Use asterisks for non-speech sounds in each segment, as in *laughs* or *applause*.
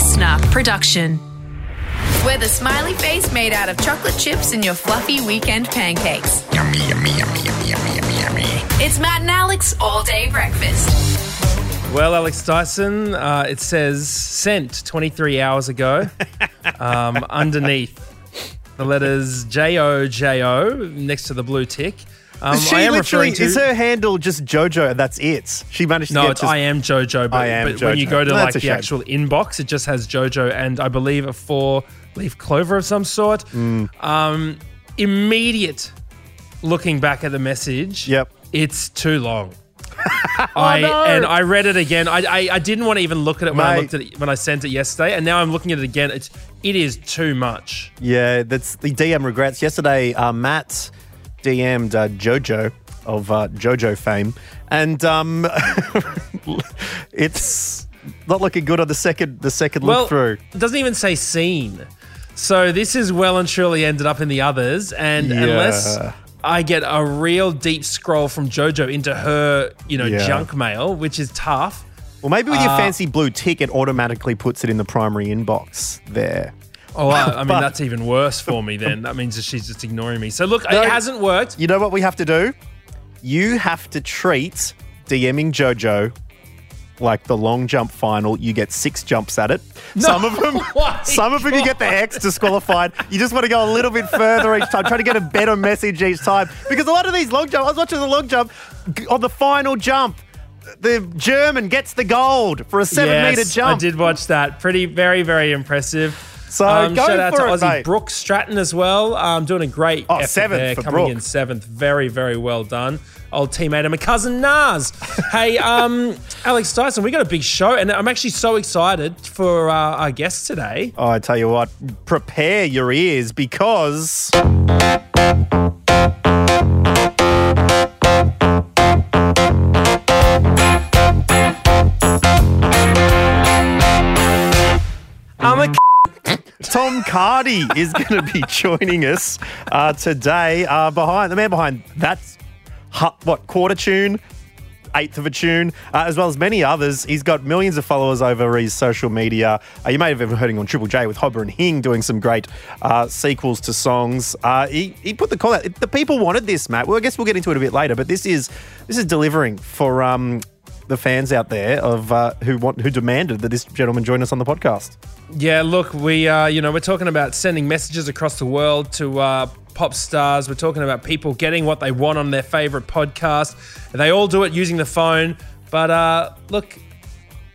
listener production. We're the smiley face made out of chocolate chips and your fluffy weekend pancakes. Yummy, yummy, yummy, yummy, yummy, yummy, yummy. It's Matt and Alex all day breakfast. Well, Alex Dyson, uh, it says sent 23 hours ago. *laughs* um, underneath the letters J O J O next to the blue tick. Um, she I am literally referring to. is her handle just JoJo. That's it. She managed to no, get it's just, I am JoJo, but, I am but when you go to No, like the shame. actual inbox, it just has JoJo and I believe a four leaf clover of some sort. Mm. Um, immediate looking back at the message. Yep. It's too long. *laughs* I no. and I read it again. I, I I didn't want to even look at it when I looked at it when I sent it yesterday, and now I'm looking at it again. It's it is too much. Yeah, that's the DM regrets. Yesterday, uh, Matt DM'd uh, JoJo of uh, JoJo fame, and um, *laughs* it's not looking good on the second the second Well, look through. it doesn't even say seen. So this is well and truly ended up in the others, and Yeah. unless I get a real deep scroll from JoJo into her, you know, Yeah. junk mail, which is tough. Well, maybe with your uh, fancy blue tick, it automatically puts it in the primary inbox there. Oh, I, I *laughs* mean, But- that's even worse for me. Then that means that she's just ignoring me. So look, No. it hasn't worked. You know what we have to do? You have to treat DMing JoJo like the long jump final. You get six jumps at it. Some of them, *laughs* some of them you get the X disqualified. You just want to go a little bit further each time, try to get a better message each time. Because a lot of these long jumps, I was watching the long jump on the final jump. The German gets the gold for a seven yes, meter jump. I did watch that. Pretty, very, very impressive. So um, shout out for to it, Aussie mate. Brooke Stratton as well. Um, doing a great Oh, effort seventh there, for coming Brooke. in seventh. Very, very well done. Old teammate and my cousin Nars. *laughs* hey, um, Alex Dyson, we got a big show, and I'm actually so excited for uh, our guest today. Oh, I tell you what, prepare your ears because. Tom Cardy is going to be joining us uh, today. Uh, behind the man behind that's what quarter tune, eighth of a tune, uh, as well as many others. He's got millions of followers over his social media. Uh, you may have ever heard him on Triple J with Hobba and Hing doing some great uh, sequels to songs. Uh, he, he put the call out. The people wanted this, Matt. Well, I guess we'll get into it a bit later, but this is this is delivering for. Um, the fans out there of uh, who want who demanded that this gentleman join us on the podcast. Yeah, look, we uh, you know we're talking about sending messages across the world to uh, pop stars. We're talking about people getting what they want on their favorite podcast. They all do it using the phone. But uh, look,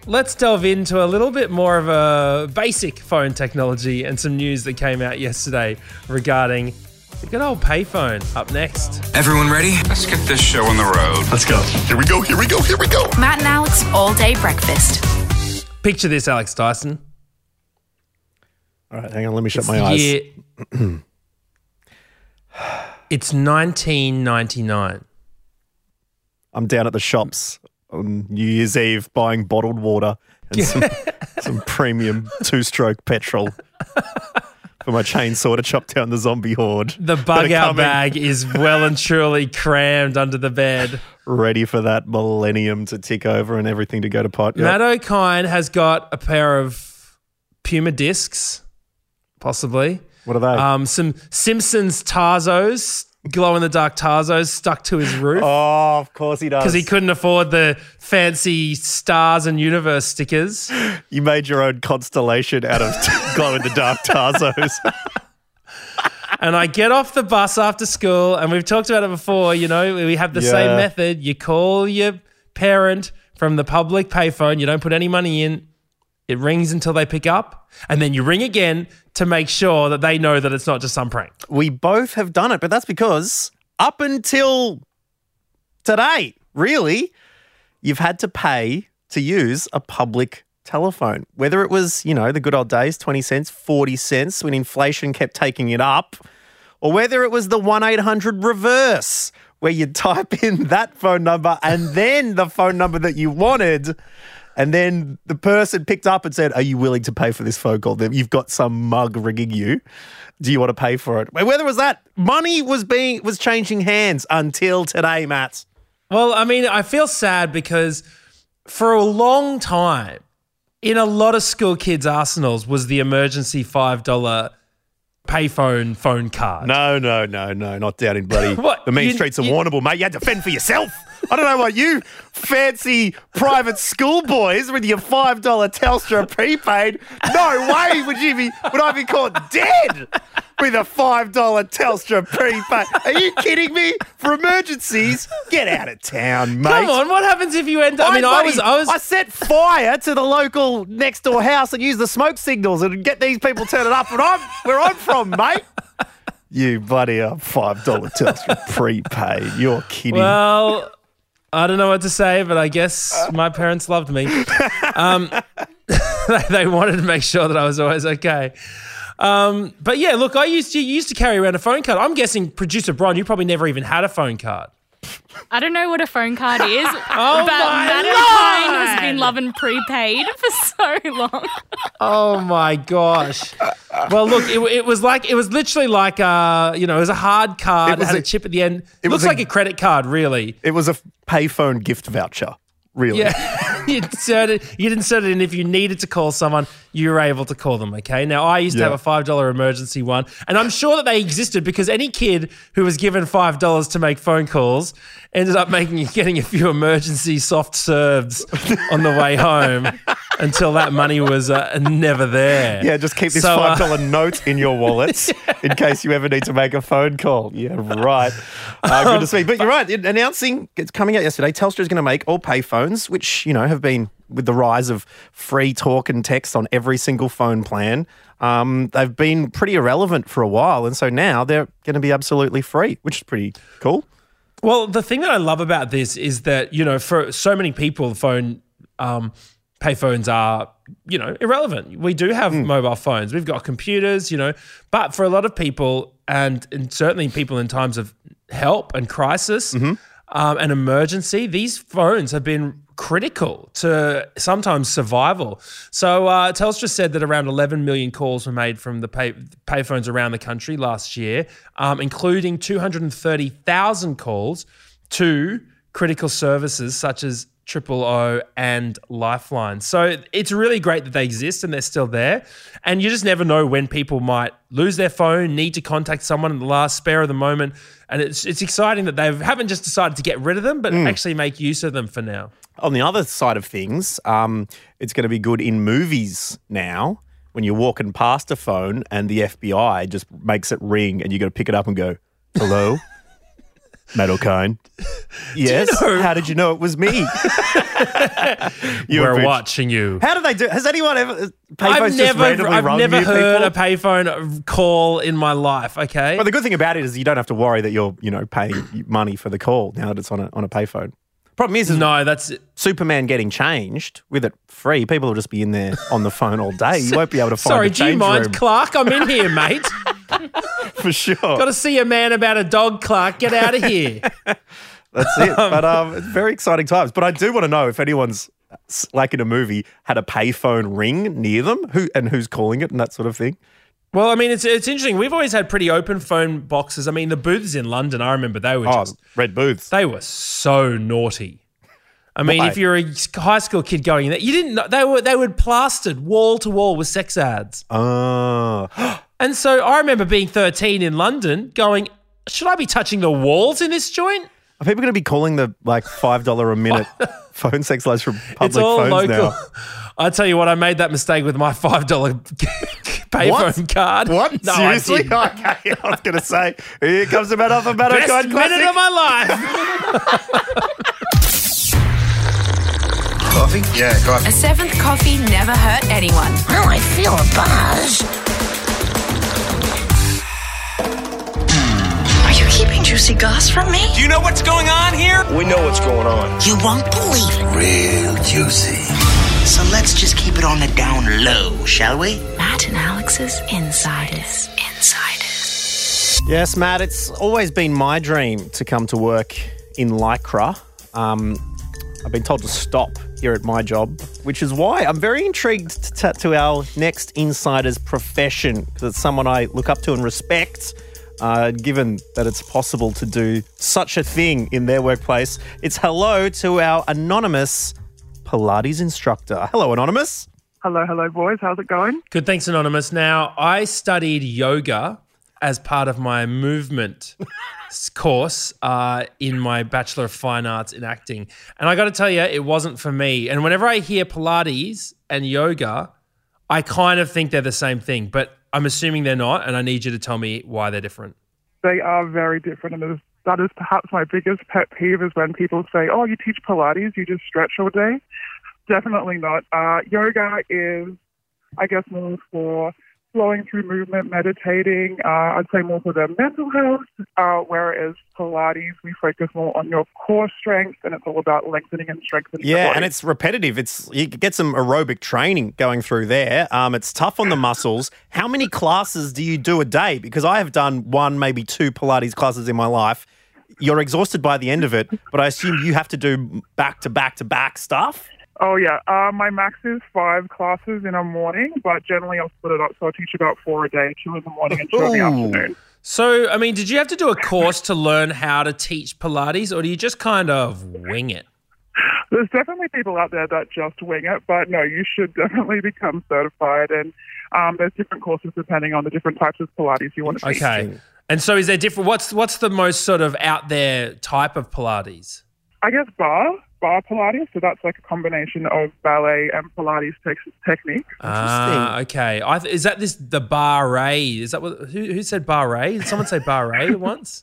let's delve into a little bit more of a basic phone technology and some news that came out yesterday regarding the good old payphone. Up next. Everyone ready? Let's get this show on the road. Let's go. Here we go. Here we go. Here we go. Matt and Alex all day breakfast. Picture this, Alex Dyson. All right, hang on, let me shut my eyes. Year- *clears throat* it's 1999. I'm down at the shops on New Year's Eve buying bottled water and *laughs* some, some premium two stroke petrol *laughs* for my chainsaw to chop down the zombie horde. The bug out bag is well and truly crammed under the bed. Ready for that millennium to tick over and everything to go to pot. Yep. Matt Okine has got a pair of Puma discs, possibly. What are they? Um, some Simpsons Tazos, glow in the dark Tazos stuck to his roof oh, of course he does. because he couldn't afford the fancy stars and universe stickers. *gasps* You made your own constellation out of *laughs* glow in the dark Tazos. *laughs* and I get off the bus after school, and we've talked about it before. You know, we have the same method. You call your parent from the public payphone. You don't put any money in. It rings until they pick up, and then you ring again to make sure that they know that it's not just some prank. we both have done it, but that's because up until today, really, you've had to pay to use a public telephone. Whether it was, you know, the good old days, 20 cents, 40 cents when inflation kept taking it up, or whether it was the 1 800 reverse where you type in that phone number and then the phone number that you wanted. And then the person picked up and said, Are you willing to pay for this phone call? You've got some mug ringing you. Do you want to pay for it? Whether it was that, money was being was changing hands until today, Matt. Well, I mean, I feel sad because for a long time, in a lot of school kids' arsenals was the emergency five dollar payphone phone card. No, no, no, no, not down in bloody *laughs* What? the mean You- streets of you- Warrnambool, mate. You had to fend for yourself. I don't know what you fancy private school boys with your five dollar Telstra prepaid. No way would you be would I be caught dead with a five dollar Telstra prepaid. Are you kidding me? For emergencies, get out of town, mate. Come on, what happens if you end up? I mean, I was, I was, I set fire to the local next door house and use the smoke signals and get these people turning up. And I'm where I'm from, mate. You buddy, a uh, five dollar Telstra prepaid. You're kidding. well, I don't know what to say, but I guess my parents loved me. Um, *laughs* they, wanted to make sure that I was always okay. Um, but yeah, look, I used to you used to carry around a phone card. I'm guessing producer Brian, you probably never even had a phone card. I don't know what a phone card is, *laughs* Oh my Matt Okine has been loving prepaid *laughs* for so long. Oh my gosh. Well, look, it, it was like it was literally like uh, you know, it was a hard card. It It, was had a, a- chip at the end. It looks a- like a credit card, really. it was a payphone gift voucher. Really? Yeah, *laughs* you insert it. You'd insert it in if you needed to call someone, you were able to call them. Okay. Now I used to have a five dollar emergency one, and I'm sure that they existed because any kid who was given five dollars to make phone calls ended up making *laughs* getting a few emergency soft serves on the way home *laughs* until that money was uh, never there. Yeah, just keep this So, uh, five dollar *laughs* note in your wallet in case you ever need to make a phone call. Yeah, right. Uh, good to see. But you're right. Announcing it's coming out yesterday. Telstra is going to make all pay phones, which you know have been with the rise of free talk and text on every single phone plan. Um, they've been pretty irrelevant for a while, and so now they're going to be absolutely free, which is pretty cool. Well, the thing that I love about this is that you know, for so many people, phone um, payphones are you know irrelevant. We do have mobile phones, we've got computers, you know, but for a lot of people, and, and certainly people in times of help and crisis um, and emergency, these phones have been critical to sometimes survival. So uh, Telstra said that around 11 million calls were made from the pay payphones around the country last year, um, including 230,000 calls to critical services such as Triple O and Lifeline. So it's really great that they exist and they're still there. And you just never know when people might lose their phone, need to contact someone in the last spare of the moment. And it's it's exciting that they haven't just decided to get rid of them, but actually make use of them for now. On the other side of things, um, it's going to be good in movies now when you're walking past a phone and the FBI just makes it ring and you got to pick it up and go, hello? *laughs* Matt Okine. Yes. know- How did you know it was me? *laughs* You We're watching you. How do they do? Has anyone ever? uh, I've never, I've never you heard people? a payphone call in my life. Okay, Well, the good thing about it is you don't have to worry that you're, you know, paying money for the call now that it's on a on a payphone. Problem is, is no, that's Superman getting changed with it free. People will just be in there on the phone all day. You *laughs* won't be able to find sorry. a Do you change mind, room Clark? I'm in here, *laughs* mate. for sure. Got to see a man about a dog, Clark. Get out of here. *laughs* That's it. But um, it's very exciting times. But I do want to know if anyone's like in a movie had a payphone ring near them, who and who's calling it and that sort of thing. Well, I mean, it's it's interesting. We've always had pretty open phone boxes. I mean, the booths in London, I remember they were Oh, just red booths. they were so naughty. I mean, Why? if you're a high school kid going in there, you didn't know they were they were plastered wall to wall with sex ads. Oh, *gasps* And so I remember being 13 in London, going, should I be touching the walls in this joint? are people going to be calling the like five dollar a minute *laughs* *laughs* phone sex lines from public it's all phones local. now? *laughs* I tell you what, I made that mistake with my five dollar payphone card. What? No, Seriously? didn't. okay, I was going to say here comes the man off a Matt Best Okine minute classic. of my life. Coffee? Yeah, coffee. A seventh coffee never hurt anyone. Well, I feel a buzz. Are you keeping juicy goss from me? Do you know what's going on here? We know what's going on. You won't believe it. Real juicy. So let's just keep it on the down low, shall we? Matt and Alex's Insiders. Insiders. Yes, Matt, it's always been my dream to come to work in Lycra. Um, I've been told to stop here at my job, which is why I'm very intrigued to, t- to our next insider's profession because it's someone I look up to and respect. Uh, given that it's possible to do such a thing in their workplace, it's hello to our anonymous Pilates instructor. Hello, anonymous. Hello, hello, boys. How's it going? Good, thanks, Anonymous. Now, I studied yoga as part of my movement *laughs* course uh, in my Bachelor of Fine Arts in Acting. And I got to tell you, it wasn't for me. And whenever I hear Pilates and yoga, I kind of think they're the same thing, but I'm assuming they're not. And I need you to tell me why they're different. They are very different, and that is, that is perhaps my biggest pet peeve is when people say, "Oh, you teach Pilates, you just stretch all day." Definitely not. Uh, yoga is, I guess, more for flowing through movement, meditating. Uh, I'd say more for their mental health. Uh, whereas Pilates, we focus more on your core strength, and it's all about lengthening and strengthening. the Yeah, and it's repetitive. It's you get some aerobic training going through there. Um, it's tough on the muscles. How many classes do you do a day? Because I have done one, maybe two Pilates classes in my life. You're exhausted by the end of it, but I assume you have to do back to back to back stuff. Oh yeah, uh, my max is five classes in a morning, but generally I'll split it up. So I teach about four a day, two in the morning and two in the afternoon. So, I mean, did you have to do a course to learn how to teach Pilates, or do you just kind of wing it? There's definitely people out there that just wing it, but no, you should *laughs* definitely become certified. And um, there's different courses depending on the different types of Pilates you want to teach. Okay. And so, is there different? What's what's the most sort of out there type of Pilates? I guess bar, bar Pilates. So that's like a combination of ballet and Pilates tex- technique. Ah, okay. I th- is that this the barre? Is that what? Who, who said barre? Did someone say barre *laughs* once?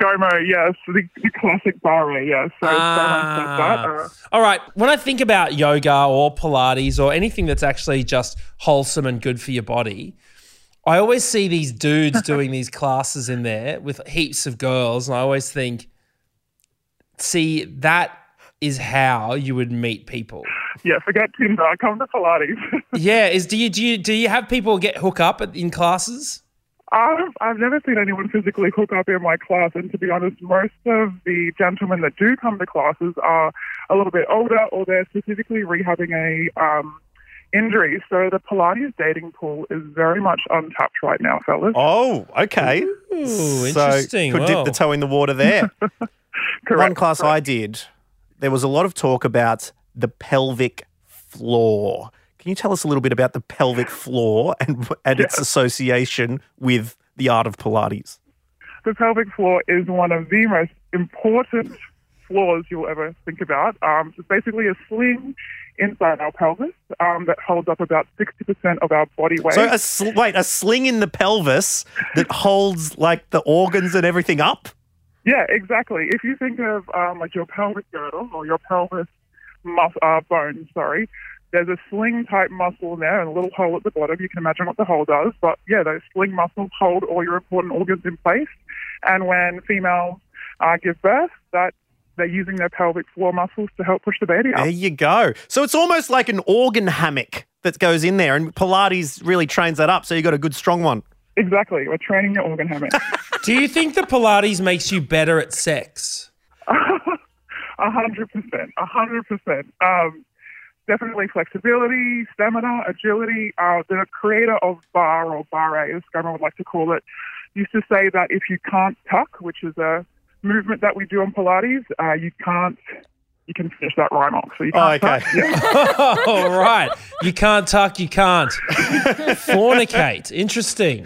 ScoMo, yes, the, the classic barre, yes. So Ah. that. Uh, All right. When I think about yoga or Pilates or anything that's actually just wholesome and good for your body, I always see these dudes *laughs* doing these classes in there with heaps of girls, and I always think, see, that is how you would meet people. yeah, forget Tinder. Come to Pilates. *laughs* Yeah, is do you do you do you have people get hook up at, in classes? I've, I've never seen anyone physically hook up in my class, and to be honest, most of the gentlemen that do come to classes are a little bit older or they're specifically rehabbing a um, injury. So the Pilates dating pool is very much untapped right now, fellas. Oh, okay. Ooh, So interesting. could Wow. dip the toe in the water there. *laughs* Correct. One class I did, there was a lot of talk about the pelvic floor. Can you tell us a little bit about the pelvic floor and, and its association with the art of Pilates? The pelvic floor is one of the most important floors you'll ever think about. Um, it's basically a sling inside our pelvis um, that holds up about 60% of our body weight. So, a sl- wait, a sling in the pelvis that holds like the organs and everything up? Yeah, exactly. If you think of um, like your pelvic girdle or your pelvis mus- uh, bone, sorry, there's a sling type muscle in there and a little hole at the bottom. You can imagine what the hole does. But yeah, those sling muscles hold all your important organs in place. And when females uh, give birth, that they're using their pelvic floor muscles to help push the baby There you go. So, it's almost like an organ hammock that goes in there, and Pilates really trains that up. So, you got a good strong one. Exactly. We're training your organ hammock. *laughs* Do you think the Pilates makes you better at sex? A hundred percent. A hundred percent. Um, definitely flexibility, stamina, agility. Uh, the creator of bar or barre, as Scummer would like to call it, used to say that if you can't tuck, which is a movement that we do on Pilates, uh, you can't. You can finish that rhyme off. So you Oh, can't okay. tuck. Yeah. *laughs* All right. You can't tuck, you can't. *laughs* Fornicate. Interesting.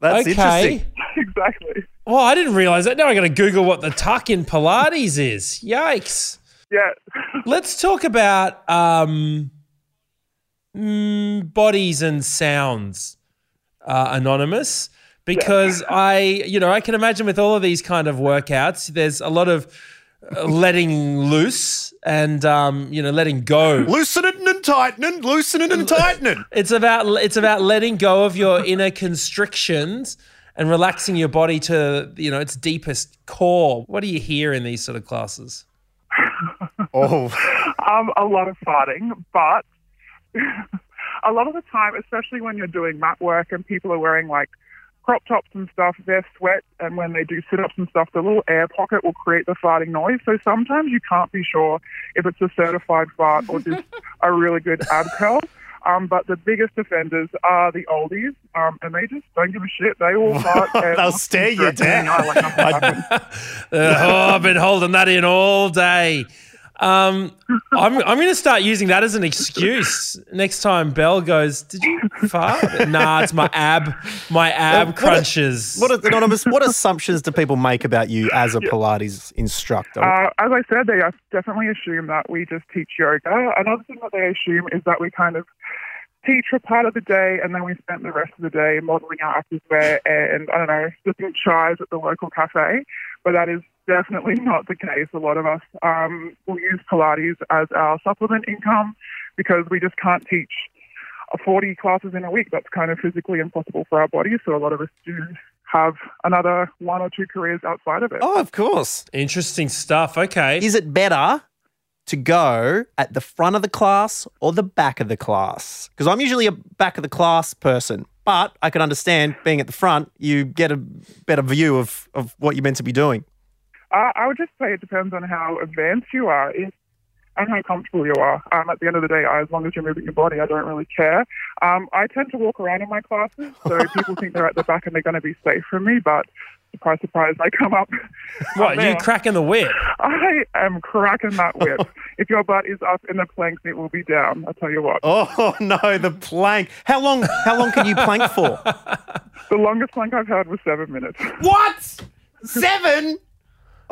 That's okay. interesting. exactly. Well, I didn't realize that. Now I got to Google what the tuck in Pilates is. Yikes. Yeah. Let's talk about um, mm, bodies and sounds, uh, Anonymous, because I, you know, I can imagine with all of these kind of workouts, there's a lot of letting loose and, um, you know, letting go. Loosening and tightening, loosening and tightening. It's about it's about letting go of your inner constrictions and relaxing your body to you know its deepest core. What do you hear in these sort of classes? Oh, um, a lot of farting, but *laughs* a lot of the time, especially when you're doing mat work and people are wearing like crop tops and stuff, they're sweat, and when they do sit ups and stuff, the little air pocket will create the farting noise. So sometimes you can't be sure if it's a certified fart or just *laughs* a really good ab curl. Um, but the biggest offenders are the oldies, um, and they just don't give a shit. They all *laughs* fart. and They'll stare you down. like. *laughs* Uh, oh, I've been holding that in all day. Um, I'm I'm going to start using that as an excuse next time Belle goes. Did you fart? nah, it's my ab, my ab What- crunches. What, anonymous? What assumptions do people make about you as a Pilates instructor? Uh, as I said, they definitely assume that we just teach yoga. Another thing that they assume is that we kind of teach for part of the day and then we spend the rest of the day modeling our activewear and, I don't know, sipping chais at the local cafe. But that is definitely not the case. A lot of us um, will use Pilates as our supplement income because we just can't teach 40 classes in a week. That's kind of physically impossible for our bodies. So a lot of us do have another one or two careers outside of it. oh, of course. Interesting stuff. Okay. Is it better to go at the front of the class or the back of the class? Because I'm usually a back of the class person, but I can understand being at the front, you get a better view of, of what you're meant to be doing. Uh, I would just say it depends on how advanced you are if, and how comfortable you are. Um, at the end of the day, as long as you're moving your body, I don't really care. Um, I tend to walk around in my classes, so *laughs* people think they're at the back and they're going to be safe from me, but surprise, surprise, I come up. *laughs* what you cracking the whip? I am cracking that whip. *laughs* if your butt is up in the planks, it will be down. I'll tell you what. Oh no, the plank. How long how long can you plank for? The longest plank I've had was seven minutes. What? Seven?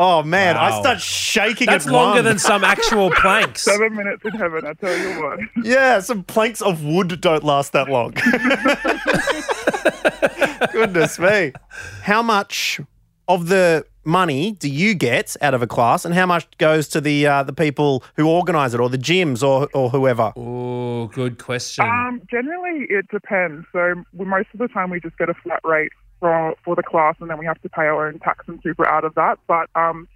Oh man, I start shaking That's at longer one. than some actual *laughs* planks. seven minutes in heaven, I tell you what. Yeah, some planks of wood don't last that long. *laughs* Goodness me. How much of the money do you get out of a class and how much goes to the uh, the people who organize it or the gyms or, or whoever? Oh, good question. Um, generally, it depends. So most of the time, we just get a flat rate for for the class, and then we have to pay our own tax and super out of that. But um,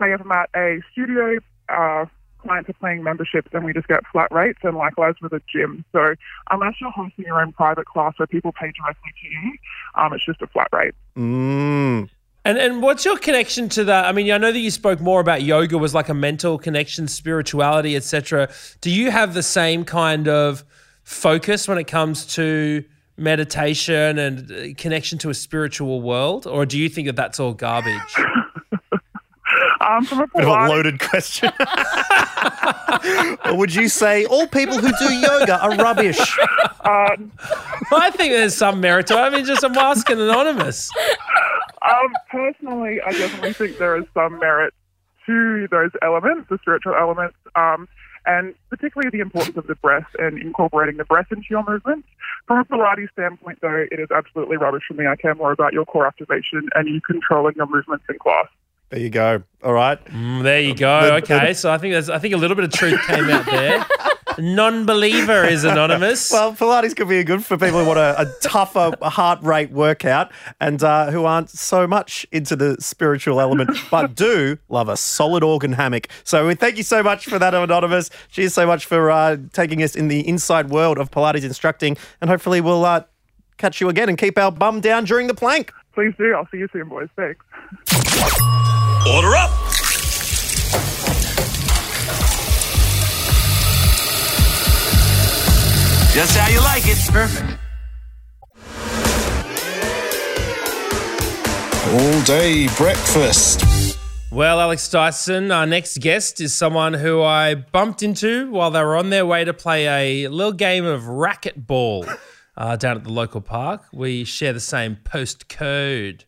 say if I'm at a studio, uh, clients are paying memberships, and we just get flat rates, and likewise with a gym. So unless you're hosting your own private class where people pay directly to you, um, it's just a flat rate. Mm. And and what's your connection to that? I mean, I know that you spoke more about yoga was like a mental connection, spirituality, etc. Do you have the same kind of focus when it comes to meditation and uh, connection to a spiritual world, or do you think that that's all garbage? *laughs* Um, from a Bit of a loaded question. or would you say all people who do yoga are rubbish? uh, I think there's some merit to it. I mean, just I'm asking anonymous. Um, personally, I definitely think there is some merit to those elements, the spiritual elements, um, and particularly the importance of the breath and incorporating the breath into your movements. From a Pilates standpoint, though, it is absolutely rubbish for me. I care more about your core activation and you controlling your movements in class. There you go. All right. Mm, there you go. The- Okay, so I think there's I think a little bit of truth came out there. Non-believer is anonymous. *laughs* Well, Pilates could be good for people who want a, a tougher heart rate workout and uh, who aren't so much into the spiritual element, but do love a solid organ hammock. So we thank you so much for that, Anonymous. Cheers so much for uh, taking us in the inside world of Pilates instructing, and hopefully we'll uh, catch you again and keep our bum down during the plank. Please do. I'll see you soon, boys. Thanks. Order up! Just how you like it. Perfect. All day breakfast. Well, Alex Dyson, our next guest is someone who I bumped into while they were on their way to play a little game of racquetball uh, down at the local park. We share the same postcode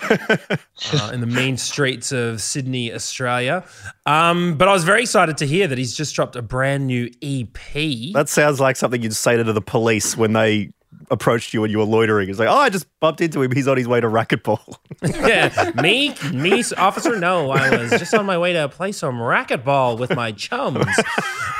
*laughs* uh, in the mean streets of Sydney, Australia. Um, but I was very excited to hear that he's just dropped a brand new EP. That sounds like something you'd say to the police when they approached you and you were loitering. It's like, oh, I just bumped into him. He's on his way to racquetball. *laughs* yeah, me, me, officer. No, I was just on my way to play some racquetball with my chums.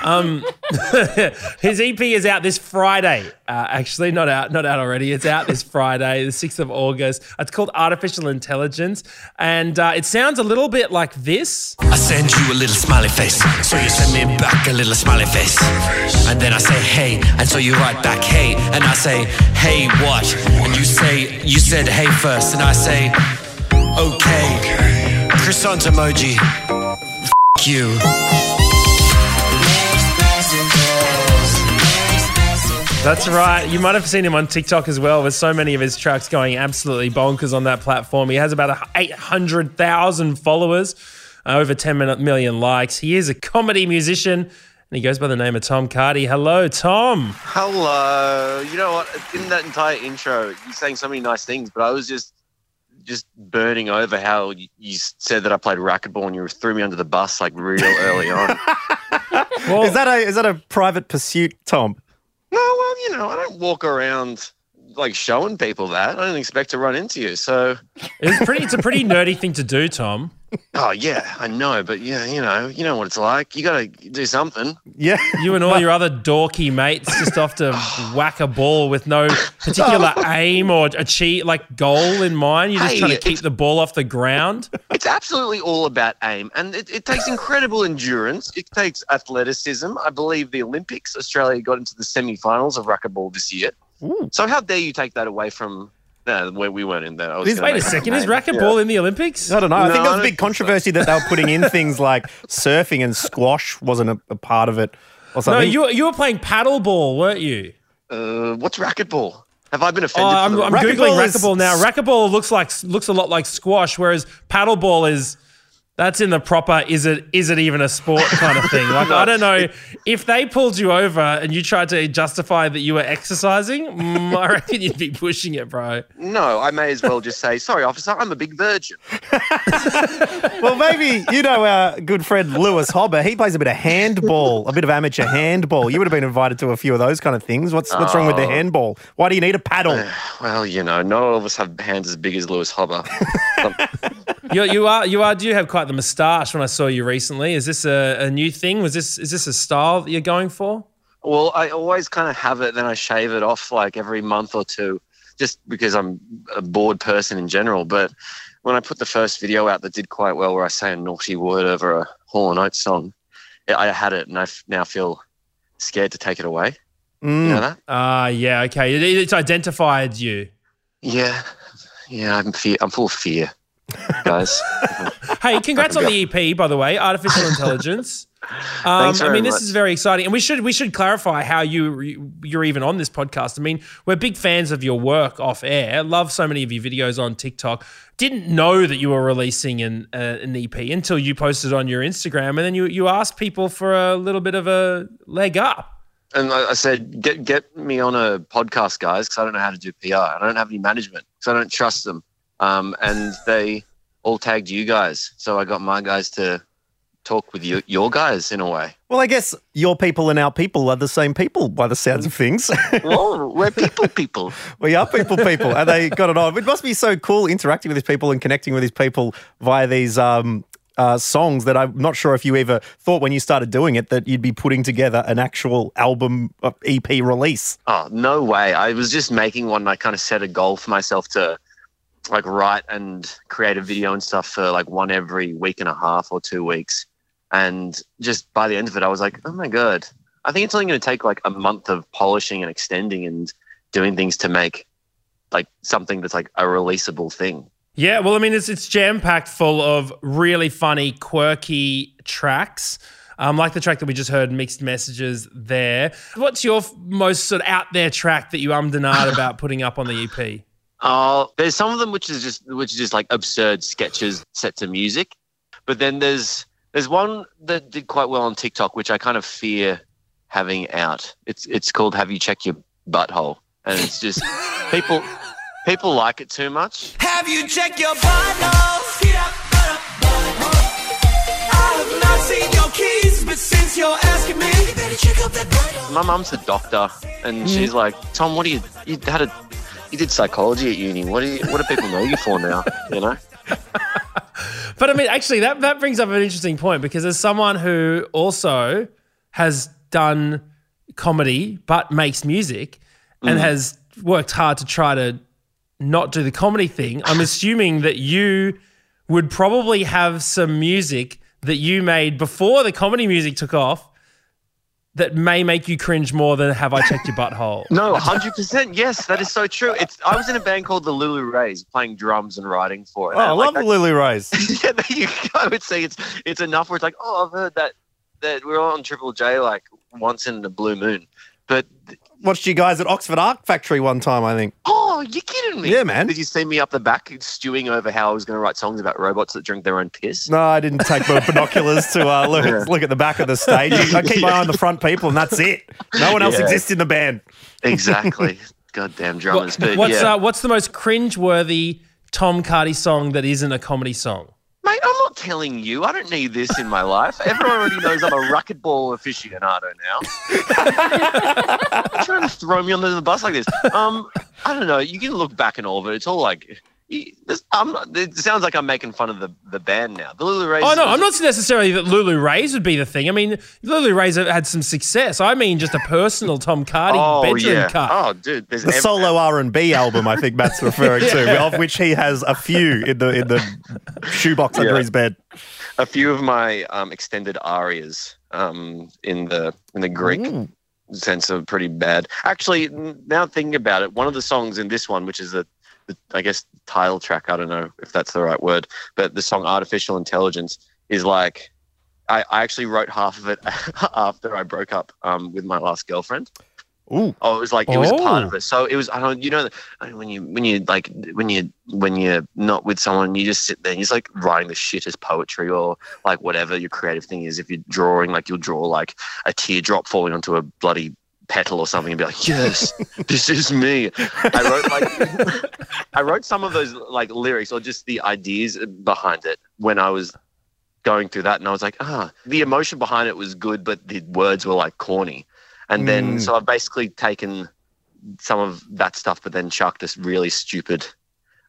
Um, *laughs* his EP is out this Friday. Uh, actually, not out, not out already. It's out this Friday, the sixth of August. It's called Artificial Intelligence, and uh, it sounds a little bit like this. I send you a little smiley face, so you send me back a little smiley face. And then I say, hey, and so you write back, hey, and I say, hey, what? And you say, you said, hey first, and I say, okay. Croissant emoji. F you. That's right. You might have seen him on TikTok as well, with so many of his tracks going absolutely bonkers on that platform. He has about 800,000 followers. uh, over 10 million likes. He is a comedy musician and he goes by the name of Tom Cardy. Hello, Tom. Hello. You know what? In that entire intro, you're saying so many nice things, but I was just just burning over how you, you said that I played racquetball and you threw me under the bus like real early on. *laughs* Well, is that a is that a private pursuit, Tom? No, well, you know, I don't walk around like showing people that. I don't expect to run into you. So It's pretty. It's a pretty nerdy thing to do, Tom. Oh yeah, I know, but yeah, you know, you know what it's like. You got to do something. Yeah, You and all your other dorky mates just off to *sighs* whack a ball with no particular *laughs* oh. aim or achieve like goal in mind. You're just Hey, trying to keep the ball off the ground. It's absolutely all about aim, and it, it takes incredible endurance. It takes athleticism. I believe the Olympics, Australia got into the semi-finals of racquetball this year. So how dare you take that away from? No, where we weren't in there. I was Wait a second, is racquetball Yeah. in the Olympics? I don't know. I think there was a big think so. controversy that they were putting in *laughs* things like surfing and squash wasn't a, a part of it or No, something. you you were playing paddleball, weren't you? Uh, what's racquetball? Have I been Oh, offended? I'm, I'm wrong- googling racquetball now. Racquetball looks like looks a lot like squash, whereas paddleball is that's in the proper is it is it even a sport kind of thing. Like I don't *laughs* know if they pulled you over and you tried to justify that you were exercising. Mm, I reckon you'd be pushing it, bro. No, I may as well just say, sorry, officer, I'm a big virgin. *laughs* well, maybe you know our good friend Lewis Hobba. He plays a bit of handball, a bit of amateur handball. You would have been invited to a few of those kind of things. What's what's wrong with the Oh. handball? Why do you need a paddle? *sighs* Well, you know, not all of us have hands as big as Lewis Hobba. *laughs* You, you are you are. Do you have quite the moustache? When I saw you recently, is this a, a new thing? Was this is this a style that you're going for? Well, I always kind of have it, then I shave it off like every month or two, just because I'm a bored person in general. But when I put the first video out that did quite well, where I say a naughty word over a Hall and Oates song, I had it, and I f- now feel scared to take it away. You know that? Ah, yeah, okay. It, it's identified you. Yeah, yeah. I'm fear. I'm full of fear, guys. *laughs* Hey, congrats on the EP, by the way, Artificial *laughs* Intelligence. Um, I mean, this much. is very exciting, and we should we should clarify how you you're even on this podcast. I mean, we're big fans of your work off air. Love so many of your videos on TikTok. Didn't know that you were releasing an uh, an EP until you posted on your Instagram, and then you you asked people for a little bit of a leg up. And I I said, get get me on a podcast, guys, because I don't know how to do PR. I don't have any management, because I don't trust them. Um, and they all tagged you guys, so I got my guys to talk with you, your guys in a way. Well, I guess your people and our people are the same people by the sounds of things. *laughs* well, we're people, people. *laughs* we are people, people, and they got it on. It must be so cool interacting with these people and connecting with these people via these um, uh, songs that I'm not sure if you ever thought when you started doing it that you'd be putting together an actual album uh, EP release. Oh, no way. I was just making one. And I kind of set a goal for myself to like write and create a video and stuff for like one every week and a half or two weeks. And just by the end of it, I was like, oh my God, I think it's only going to take like a month of polishing and extending and doing things to make like something that's like a releasable thing. Yeah, well, I mean, it's it's jam packed full of really funny, quirky tracks. Um, like the track that we just heard, mixed messages there. What's your most sort of out there track that you ummed and about putting up on the EP? Oh, there's some of them which is just which is just like absurd sketches set to music, but then there's there's one that did quite well on TikTok, which I kind of fear having out. It's it's called "Have You Checked Your Butthole," and it's just *laughs* people people like it too much. Have you checked your butthole? Get up, butt up, butthole. I have not seen your keys, but since you're asking me, you better check out that butthole. My mum's a doctor, and mm. she's like, "Tom, what do you you had a you did psychology at uni? What do you what do people know you for now? You know?" *laughs* But I mean, actually, that, that brings up an interesting point because as someone who also has done comedy but makes music and Mm. has worked hard to try to not do the comedy thing, I'm *laughs* assuming that you would probably have some music that you made before the comedy music took off that may make you cringe more than Have I Checked Your Butthole? No, hundred percent. Yes, that is so true. It's I was in a band called the Lulu Raes, playing drums and writing for it. Oh, I And, love like, the Lulu Raes. *laughs* yeah, there you go. I would say it's it's enough where it's like, oh, I've heard that that we're on Triple J like once in the blue moon. But Watched you guys at Oxford Art Factory one time, I think. oh you kidding me? Yeah, man. Did you see me up the back stewing over how I was going to write songs about robots that drink their own piss? No, I didn't take my *laughs* binoculars to uh, look, Yeah. look at the back of the stage. I keep my eye on the front people, and that's it. No one else Yeah. exists in the band. Exactly. Goddamn drummers. but what's yeah. uh, what's the most cringe-worthy Tom Cardy song that isn't a comedy song? Mate, I'm not telling you. I don't need this in my life. Everyone already knows I'm a racquetball aficionado now. *laughs* Trying to throw me under the bus like this. Um, I don't know. You can look back and all of it. It's all like, this, I'm not, it sounds like I'm making fun of the, the band now. The Lulu Raes. Oh no, I'm not necessarily that Lulu Raes would be the thing. I mean, Lulu Raes have had some success. I mean, just a personal Tom Cardy Oh bedroom yeah. cut. Oh dude, there's The ev- solo R and B album, I think Matt's referring to, *laughs* of which he has a few in the in the shoebox under his bed. a few of my um, extended arias um, in the in the Greek sense are pretty bad. Actually, now thinking about it, one of the songs in this one, which is the, the I guess title track, I don't know if that's the right word, but the song "Artificial Intelligence" is like. I, I actually wrote half of it *laughs* after I broke up um, with my last girlfriend. Ooh. Oh, it was like it was a part Oh. of it. So it was. I don't. You know, I when you when you like when you when you're not with someone, you just sit there and you're just like writing the shittest poetry or like whatever your creative thing is. If you're drawing, like you'll draw like a teardrop falling onto a bloody petal or something and be like, yes, this is me. I wrote like *laughs* I wrote some of those like lyrics or just the ideas behind it when I was going through that and I was like, ah, the emotion behind it was good, but the words were like corny. And then Mm. so I've basically taken some of that stuff, but then chucked this really stupid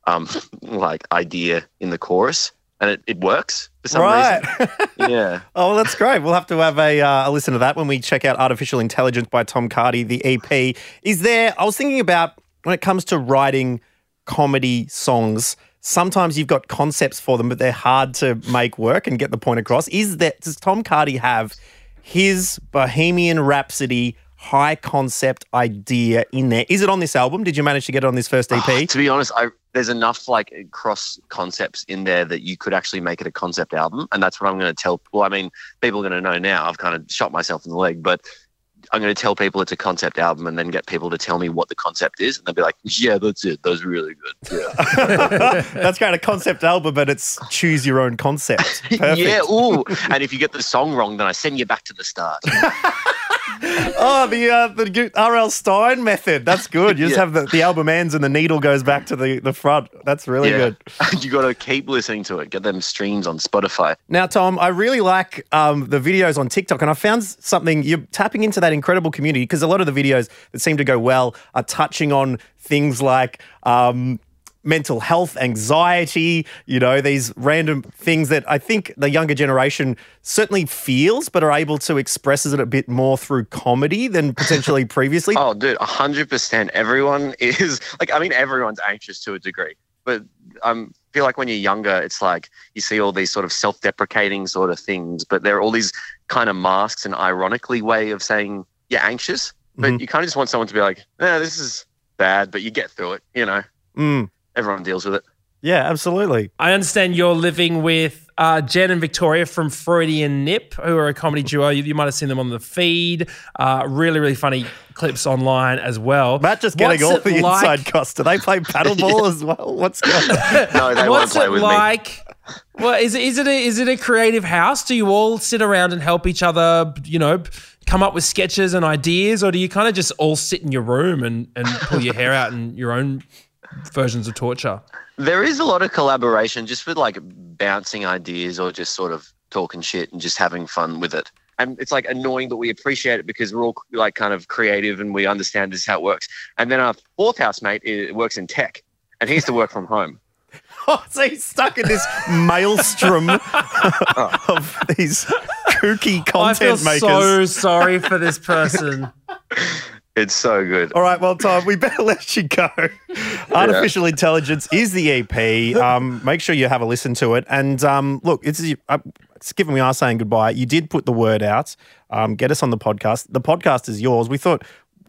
um *laughs* like idea in the chorus. And it, it works for some Right. reason. *laughs* Yeah. Oh, well, that's great. We'll have to have a, uh, a listen to that when we check out Artificial Intelligence by Tom Cardy, the EP. Is there, I was thinking about when it comes to writing comedy songs, sometimes you've got concepts for them, but they're hard to make work and get the point across. Is that, does Tom Cardy have his Bohemian Rhapsody high concept idea in there? Is it on this album? Did you manage to get it on this first ah, E EP? Oh, to be honest, I there's enough like cross concepts in there that you could actually make it a concept album, and that's what I'm going to tell. Well, I mean, people are going to know now. I've kind of shot myself in the leg, but I'm going to tell people it's a concept album, and then get people to tell me what the concept is, and they'll be like, "Yeah, that's it. That's really good." Yeah, *laughs* That's great. A concept album, but it's choose your own concept. *laughs* Yeah. Ooh, and if you get the song wrong, then I send you back to the start. *laughs* Oh, the uh, the R.L. Stine method. That's good. You just Yeah. have the, the album ends and the needle goes back to the, the front. That's really yeah, good. *laughs* you got to keep listening to it. Get them streams on Spotify. Now, Tom, I really like um, the videos on TikTok, and I found something. You're tapping into that incredible community because a lot of the videos that seem to go well are touching on things like. Um, Mental health, anxiety, you know, these random things that I think the younger generation certainly feels, but are able to express it a bit more through comedy than *laughs* potentially previously. Oh, dude, hundred percent. Everyone is like, I mean, everyone's anxious to a degree, but um, I feel like when you're younger, it's like you see all these sort of self-deprecating sort of things, but there are all these kind of masks and ironically way of saying you're anxious, but you kind of just want someone to be like, "Yeah, this is bad," but you get through it. You know, Mm. Everyone deals with it. Yeah, absolutely. I understand you're living with uh, Jen and Victoria from Freudian Nip, who are a comedy duo. You, you might have seen them on the feed. Uh, really, really funny clips online as well. Matt just getting What's all the it like- inside costs. Do they play paddleball *laughs* as well? What's going on? *laughs* No, they won't What's play it with me. like? Well, is it is it a, is it a creative house? Do you all sit around and help each other? You know, come up with sketches and ideas, or do you kind of just all sit in your room and and pull your hair out in your own versions of torture? There is a lot of collaboration just with like bouncing ideas or just sort of talking shit and just having fun with it. And it's like annoying, but we appreciate it because we're all like kind of creative and we understand this is how it works. And then our fourth housemate is, works in tech and he used to work from home. *laughs* Oh, so he's stuck in this maelstrom *laughs* *laughs* of these kooky content I feel content makers. so sorry for this person. It's so good. All right, well, Tom, we *laughs* better let you go. Artificial Intelligence is the EP. Um, make sure you have a listen to it. And um, look, it's, uh, it's given we are saying goodbye. You did put the word out. Um, get us on the podcast. The podcast is yours. We thought,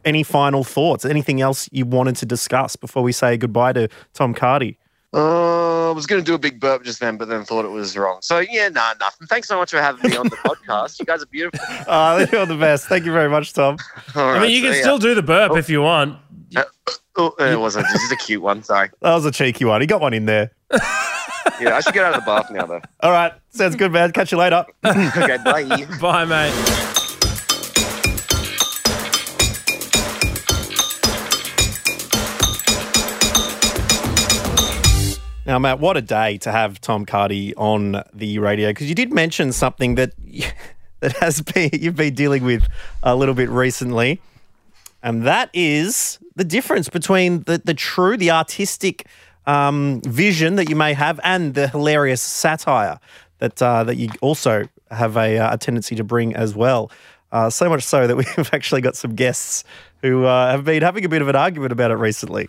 any final thoughts? Anything else you wanted to discuss before we say goodbye to Tom Cardy? Uh, I was going to do a big burp just then, but then thought it was wrong. So yeah, nah, nothing. Thanks so much for having me on the podcast. You guys are beautiful. *laughs* Uh, you're the best. Thank you very much, Tom. All I right, mean, you so can yeah. still do the burp if you want. Uh, Oh, it wasn't. This is a cute one. Sorry. *laughs* That was a cheeky one. He got one in there. *laughs* Yeah, I should get out of the bath now, though. All right. Sounds good, man. Catch you later. okay, bye. Bye, mate. Now, Matt, what a day to have Tom Cardy on the radio because you did mention something that *laughs* that has been you've been dealing with a little bit recently, and that is the difference between the the true, the artistic um, vision that you may have, and the hilarious satire that uh, that you also have a, uh, a tendency to bring as well. Uh, so much so that *laughs* we've actually got some guests who uh, have been having a bit of an argument about it recently.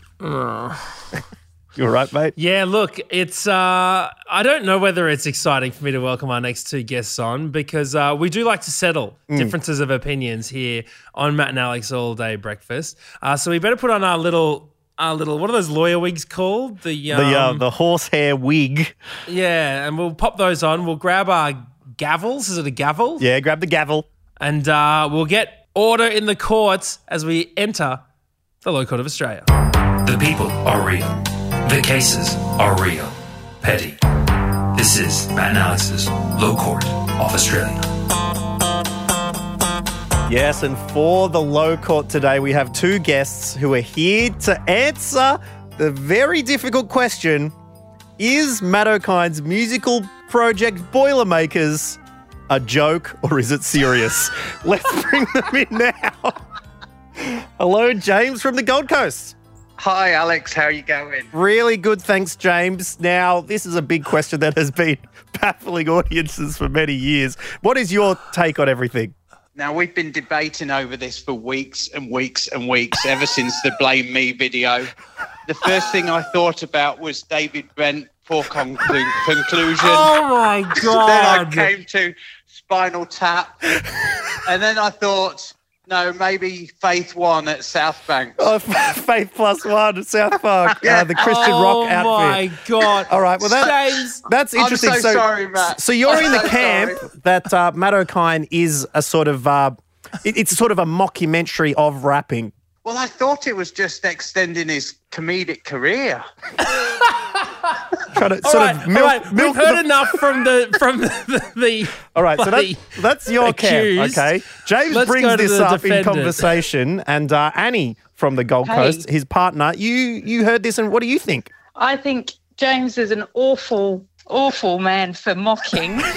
*laughs* You all right, mate? Yeah, look, it's. Uh, I don't know whether it's exciting for me to welcome our next two guests on because uh, we do like to settle Mm. differences of opinions here on Matt and Alex All Day Breakfast. Uh, so we better put on our little. Our little, what are those lawyer wigs called? The um, the uh, the horsehair wig. yeah, and we'll pop those on. We'll grab our gavels. Is it a gavel? Yeah, grab the gavel. And uh, we'll get order in the courts as we enter the Low Court of Australia. The people are real. The cases are real. Petty. This is Matt and Alex's Low Court of Australia. Yes, and for the low court today, we have two guests who are here to answer the very difficult question Is Matt Okine's musical project Boilermakers a joke or is it serious? *laughs* Let's bring them in now. Hello, James from the Gold Coast. Hi, Alex. How are you going? Really good, thanks, James. Now, this is a big question that has been *laughs* baffling audiences for many years. What is your take on everything? Now, we've been debating over this for weeks and weeks and weeks, ever since the Blame Me video. The first thing I thought about was David Brent for conclu- conclusion. Oh my God. *laughs* then I came to Spinal Tap. and then I thought, no, maybe Faith One at South Bank. *laughs* Oh, Faith Plus One, at South Park, uh, the Christian oh rock outfit. Oh my God. All right, well that, James. that's I'm interesting. so sorry, Matt. So you're I'm in the *laughs* so camp sorry. that uh, Matt Okine is a sort of uh, it- it's sort of a mockumentary of rapping. Well, I thought it was just extending his comedic career. Trying to All sort right, of milk, all right. milk We've heard the- enough from the from the. the *laughs* All right, so that, that's your camp, okay? James Let's brings this the up in conversation, and uh, Annie from the Gold Hey. Coast, his partner. You you heard this, and what do you think? I think James is an awful, awful man for mocking. *laughs*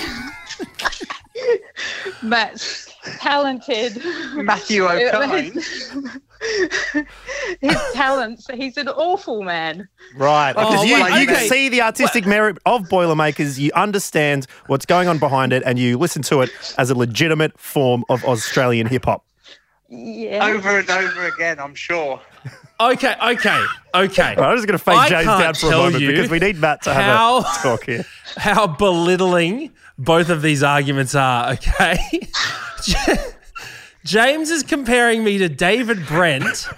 Matt's talented. Matthew *laughs* Okine. *laughs* His talents. He's an awful man. Right, Oh, because you, wait, you can see the artistic merit of Boilermakers, you understand what's going on behind it, and you listen to it as a legitimate form of Australian hip hop. Yeah. Over and over again, I'm sure. Okay, okay, okay. All right, I'm just going to fade I James down for a moment because we need Matt to how- have a talk here. *laughs* How belittling both of these arguments are. Okay, *laughs* James is comparing me to David Brent.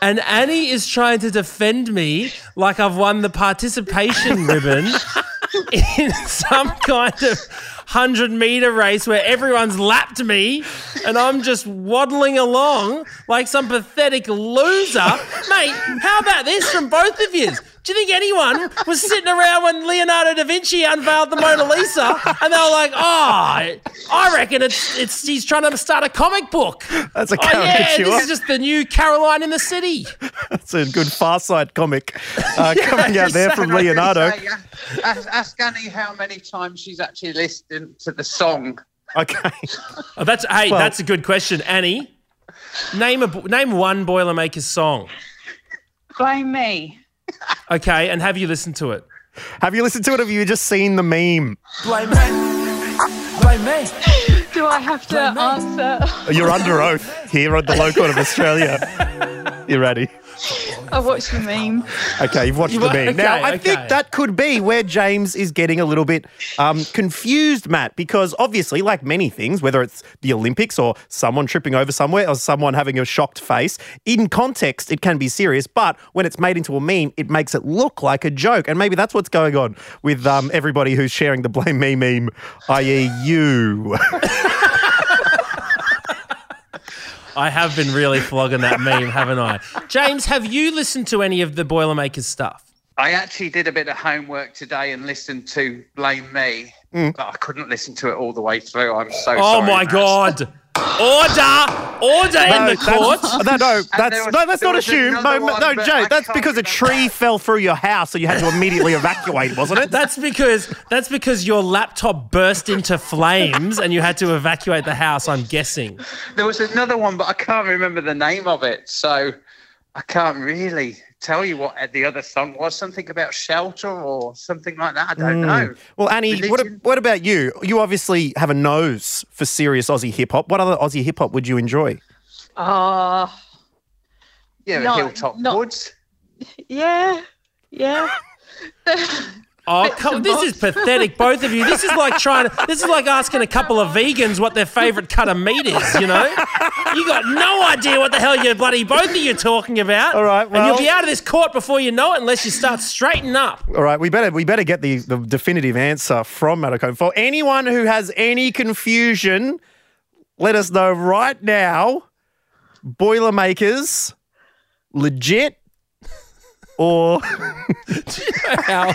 And Annie is trying to defend me like I've won the participation ribbon in some kind of 100 meter race where everyone's lapped me and I'm just waddling along like some pathetic loser. Mate, how about this from both of you? Do you think anyone was sitting around when Leonardo da Vinci unveiled the Mona Lisa and they were like, oh, I reckon it's, it's he's trying to start a comic book. That's a Oh, yeah, caricature. this is just the new Caroline in the City. That's a good Far Side comic uh, *laughs* coming out there from Leonardo. say, uh, ask, ask Annie how many times she's actually listened to the song. Okay. *laughs* Oh, that's hey, Well- that's a good question, Annie. Name a name one Boilermakers song. Blame me. Okay, and have you listened to it? Have you listened to it? Have you just seen the meme? Blame me. Blame me. Do I have to answer? You're under oath here at the Low Court of Australia. *laughs* You ready? I watched the meme. Okay, you've watched You the meme. now, okay, I think that could be where James is getting a little bit um, confused, Matt, because obviously, like many things, whether it's the Olympics or someone tripping over somewhere or someone having a shocked face, in context, it can be serious. But when it's made into a meme, it makes it look like a joke. And maybe that's what's going on with um, everybody who's sharing the Blame Me meme, i.e., you. *laughs* I have been really flogging that meme, haven't I? James, have you listened to any of the Boilermakers stuff? I actually did a bit of homework today and listened to Blame Me, Mm. but I couldn't listen to it all the way through. I'm so Oh sorry. my Matt. God. *laughs* Order! Order in the that's- court. Uh, no, no, that's was- no, that's there not was assumed. No, no, one, no, Jay, that's because a remember. tree fell through your house, so you had to immediately evacuate, wasn't it? That's because that's because your laptop burst into flames and you had to evacuate the house, I'm guessing. There was another one, but I can't remember the name of it, so I can't really tell you what the other song was. Something about shelter or something like that. I don't Mm. know. Well, Annie, what, Religion? what about you? You obviously have a nose for serious Aussie hip hop. What other Aussie hip hop would you enjoy? Oh, Yeah, No, Hilltop not- Hoods. *laughs* yeah, yeah. *laughs* *laughs* Oh, come, this is pathetic, both of you. This is like trying to. This is like asking a couple of vegans what their favourite cut of meat is. You know, you got no idea what the hell you're bloody both of you talking about. All right, and you'll be out of this court before you know it, unless you start straightening up. All right, we better we better get the, the definitive answer from Matt Okine. For anyone who has any confusion, let us know right now. Boilermakers, legit, or *laughs* How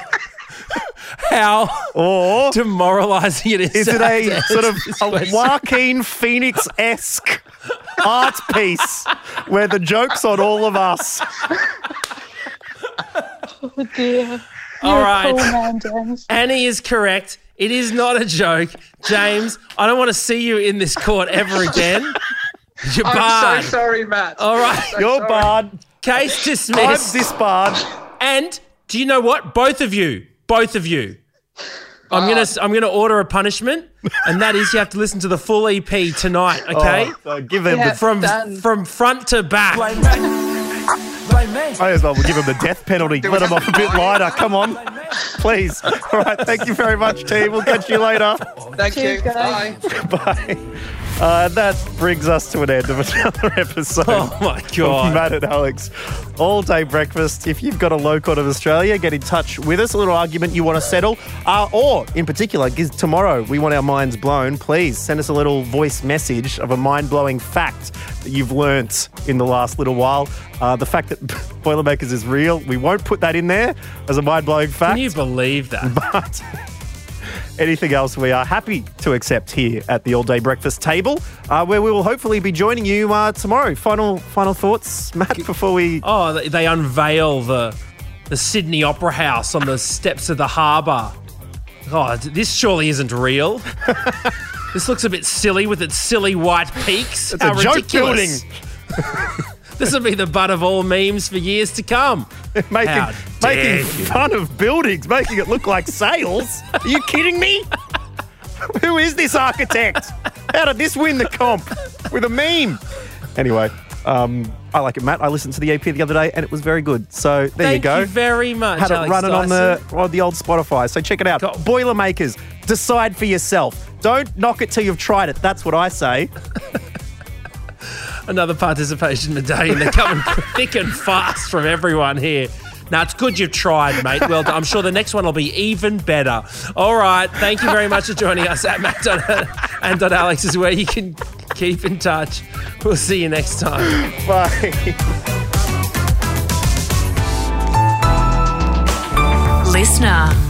how or *laughs* demoralising it is. is it a sort of *laughs* a. Joaquin Phoenix esque art piece where the joke's on all of us? Oh dear. All You're a cool man, James. Annie is correct. It is not a joke. James, I don't want to see you in this court ever again. *laughs* You're I'm barred. so sorry, Matt. All right. So You're sorry. barred. Case I'm dismissed. disbarred. And do you know what? Both of you, both of you. I'm gonna I'm gonna order a punishment, and that is you have to listen to the full EP tonight. Oh, okay, Oh, so give them Yeah. the from done. from front to back. May as well give him the death penalty. Let him off a bit lighter. Come on. Please. All right. Thank you very much, team. We'll catch you later. Thank Cheers, you. guys. Bye. *laughs* Uh, that brings us to an end of *laughs* another episode. Oh my god! Matt and Alex, all day breakfast. If you've got a low court of Australia, get in touch with us. A little argument you want to settle, uh, or in particular, tomorrow we want our minds blown. Please send us a little voice message of a mind blowing fact that you've learnt in the last little while. Uh, the fact that *laughs* Boilermakers is real, we won't put that in there as a mind blowing fact. Can you believe that? *laughs* but anything else we are happy to accept here at the all day breakfast table uh, where we will hopefully be joining you uh, tomorrow final final thoughts matt before we Oh, they- unveil the the Sydney Opera House on the steps of the harbour. God, this surely isn't real. *laughs* this looks a bit silly with its silly white peaks. It's How a joke ridiculous. *laughs* this will be the butt of all memes for years to come. *laughs* making making fun of buildings making it look like sails are you kidding me *laughs* who is this architect how did this win the comp with a meme anyway um, I like it, Matt. I listened to the EP the other day and it was very good. So there Thank you go. Thank you very much. had it Alex running on the on the old Spotify. So check it out. Got- Boilermakers, decide for yourself. Don't knock it till you've tried it. That's what I say. *laughs* another participation today, and they're coming *laughs* thick and fast from everyone here. Now it's good you've tried, mate. Well done. I'm sure the next one will be even better. All right. Thank you very much for joining us at Matt *laughs* and Alex is where you can keep in touch. We'll see you next time. Bye. Listener.